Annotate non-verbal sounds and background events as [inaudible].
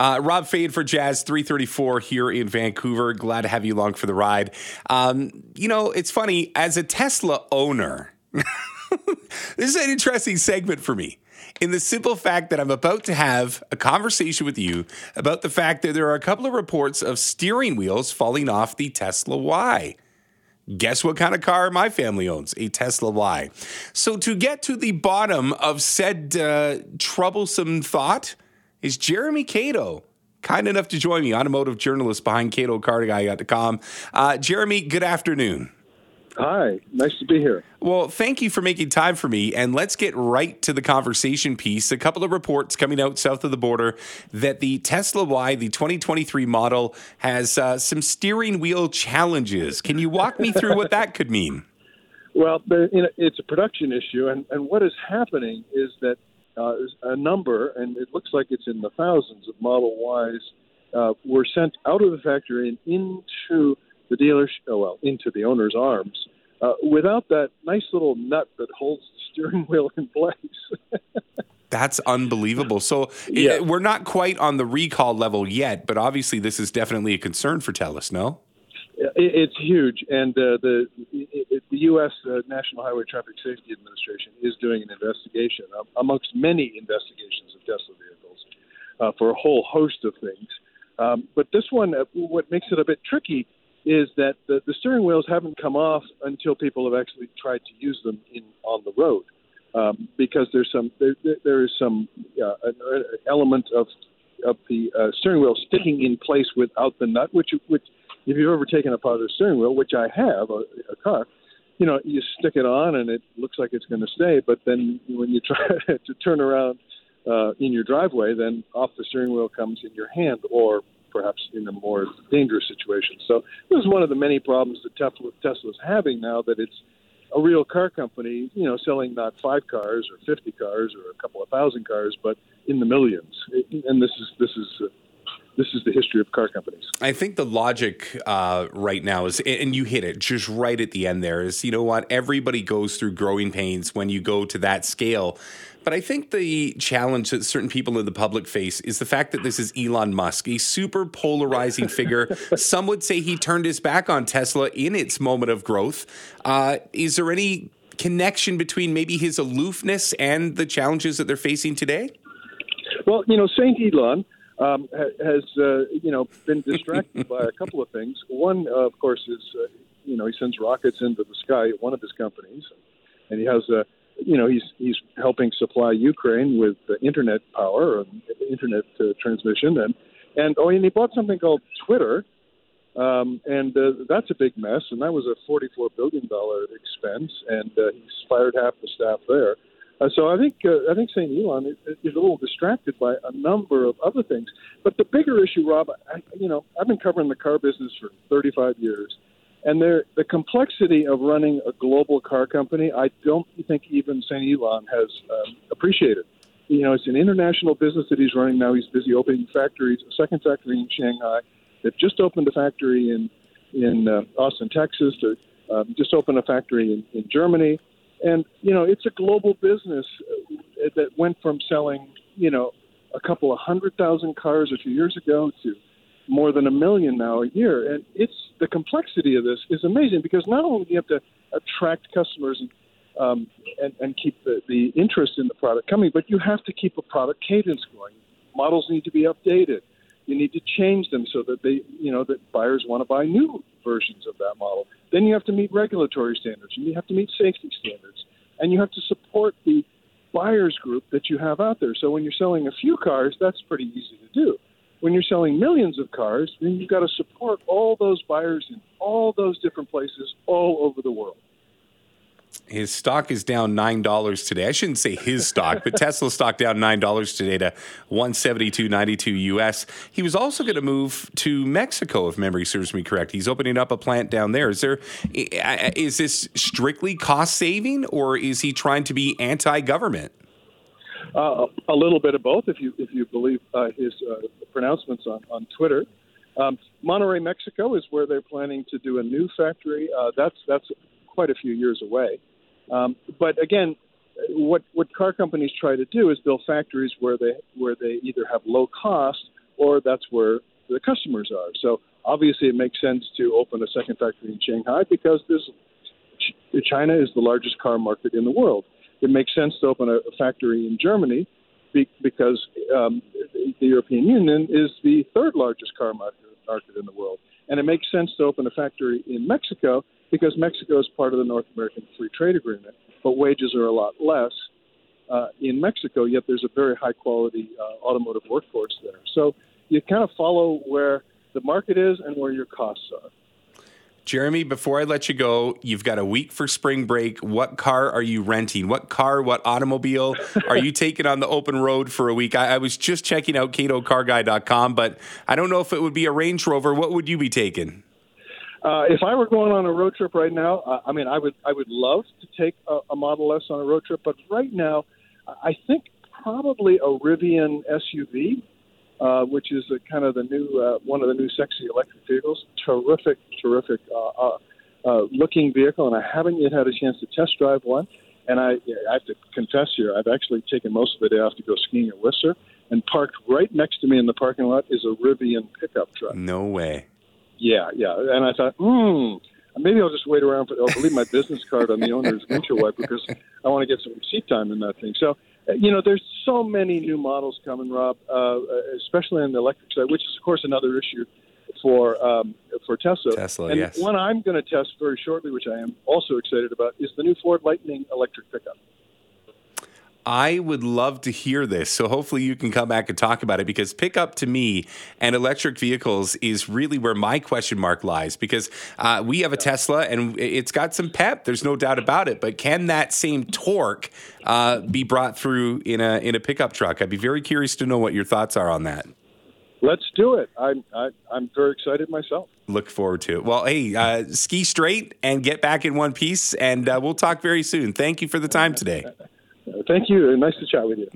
Uh, Rob Fade for Jazz 334 here in Vancouver. Glad to have you along for the ride. Um, you know, it's funny, as a Tesla owner, [laughs] this is an interesting segment for me in the simple fact that I'm about to have a conversation with you about the fact that there are a couple of reports of steering wheels falling off the Tesla Y. Guess what kind of car my family owns? A Tesla Y. So, to get to the bottom of said uh, troublesome thought is Jeremy Cato. Kind enough to join me, automotive journalist behind CatoCarGuy.com. Uh, Jeremy, good afternoon. Hi, nice to be here. Well, thank you for making time for me. And let's get right to the conversation piece. A couple of reports coming out south of the border that the Tesla Y, the 2023 model, has uh, some steering wheel challenges. Can you walk me through what that could mean? [laughs] Well, you know, it's a production issue, and, and what is happening is that uh, a number, and it looks like it's in the thousands of Model Ys, uh, were sent out of the factory and into the dealer, oh, well, into the owner's arms uh, without that nice little nut that holds the steering wheel in place. [laughs] That's unbelievable. So yeah. it, we're not quite on the recall level yet, but obviously this is definitely a concern for Tesla, no? It's huge, and uh, the the U.S. Uh, National Highway Traffic Safety Administration is doing an investigation um, amongst many investigations of Tesla vehicles uh, for a whole host of things. Um, but this one, uh, what makes it a bit tricky is that the, the steering wheels haven't come off until people have actually tried to use them in on the road, um, because there's some there, there is some uh, an element of of the uh, steering wheel sticking in place without the nut, which which if you've ever taken apart a steering wheel, which I have, a, a car, you know, you stick it on and it looks like it's going to stay, but then when you try [laughs] to turn around uh, in your driveway, then off the steering wheel comes in your hand or perhaps in a more dangerous situation. So this is one of the many problems that Tesla is having now that it's a real car company, you know, selling not five cars or 50 cars or a couple of thousand cars, but in the millions. And this is this is uh, this is the history of car companies. I think the logic uh, right now is, and you hit it just right at the end there, is you know what? Everybody goes through growing pains when you go to that scale. But I think the challenge that certain people in the public face is the fact that this is Elon Musk, a super polarizing [laughs] figure. Some would say he turned his back on Tesla in its moment of growth. Uh, is there any connection between maybe his aloofness and the challenges that they're facing today? Well, you know, Saint Elon um, has uh, you know been distracted by a couple of things. One, uh, of course, is uh, you know he sends rockets into the sky at one of his companies, and he has a you know he's he's helping supply Ukraine with internet power and internet uh, transmission, and and oh, and he bought something called Twitter, um, and uh, that's a big mess, and that was a forty-four billion dollar expense, and uh, he's fired half the staff there. Uh, so I think uh, I think St. Elon is, is a little distracted by a number of other things. But the bigger issue, Rob, I, you know, I've been covering the car business for 35 years, and there the complexity of running a global car company, I don't think even St. Elon has um, appreciated. You know, it's an international business that he's running now. He's busy opening factories, a second factory in Shanghai. They've just opened a factory in in uh, Austin, Texas. They um, just opened a factory in, in Germany and you know, it's a global business uh, that went from selling, you know, a couple of hundred thousand cars a few years ago to more than a million now a year. And it's the complexity of this is amazing because not only do you have to attract customers and um, and, and keep the, the interest in the product coming, but you have to keep a product cadence going. Models need to be updated. You need to change them so that they, you know, that buyers want to buy new versions of that model. Then you have to meet regulatory standards, and you have to meet safety standards, and you have to support the buyers group that you have out there. So when you're selling a few cars, that's pretty easy to do. When you're selling millions of cars, then you've got to support all those buyers in all those different places all over the world. His stock is down nine dollars today. I shouldn't say his stock, but [laughs] Tesla stock down nine dollars today to one seventy two ninety two US. He was also going to move to Mexico, if memory serves me correct. He's opening up a plant down there. Is there is this strictly cost saving, or is he trying to be anti government? Uh, a little bit of both, if you if you believe uh, his uh, pronouncements on on Twitter. Um, Monterrey, Mexico, is where they're planning to do a new factory. Uh, that's that's quite a few years away. Um, but again, what what car companies try to do is build factories where they where they either have low cost or that's where the customers are. So obviously, it makes sense to open a second factory in Shanghai because China is the largest car market in the world. It makes sense to open a, a factory in Germany be, because um, the European Union is the third largest car market, market in the world. And it makes sense to open a factory in Mexico because Mexico is part of the North American Free Trade Agreement, but wages are a lot less uh, in Mexico, yet there's a very high quality uh, automotive workforce there. So you kind of follow where the market is and where your costs are. Jeremy, before I let you go, you've got a week for spring break. What car are you renting? What car, what automobile are you [laughs] taking on the open road for a week? I, I was just checking out catocarguy.com, but I don't know if it would be a Range Rover. What would you be taking? Uh, if I were going on a road trip right now, uh, I mean, I would I would love to take a, a Model S on a road trip, but right now, I think probably a Rivian SUV uh, which is a, kind of the new uh, one of the new sexy electric vehicles. Terrific, terrific uh, uh, uh, looking vehicle, and I haven't yet had a chance to test drive one. And I, I have to confess here, I've actually taken most of the day off to go skiing at Whistler, and parked right next to me in the parking lot is a Rivian pickup truck. No way. Yeah, yeah. And I thought, hmm, maybe I'll just wait around for. I'll leave my business card on the owner's windshield wiper because I want to get some seat time in that thing. So you know, there's so many new models coming, Rob, uh, especially on the electric side, which is, of course, another issue for um, for Tesla. Tesla, and yes. One I'm going to test very shortly, which I am also excited about, is the new Ford Lightning electric pickup. I would love to hear this. So hopefully you can come back and talk about it because pickup to me and electric vehicles is really where my question mark lies because uh, we have a Tesla and it's got some pep. There's no doubt about it. But can that same torque uh, be brought through in a in a pickup truck? I'd be very curious to know what your thoughts are on that. Let's do it. I'm I, am i am very excited myself. Look forward to it. Well, hey, uh, ski straight and get back in one piece, and uh, we'll talk very soon. Thank you for the time today. Thank you. Nice to chat with you.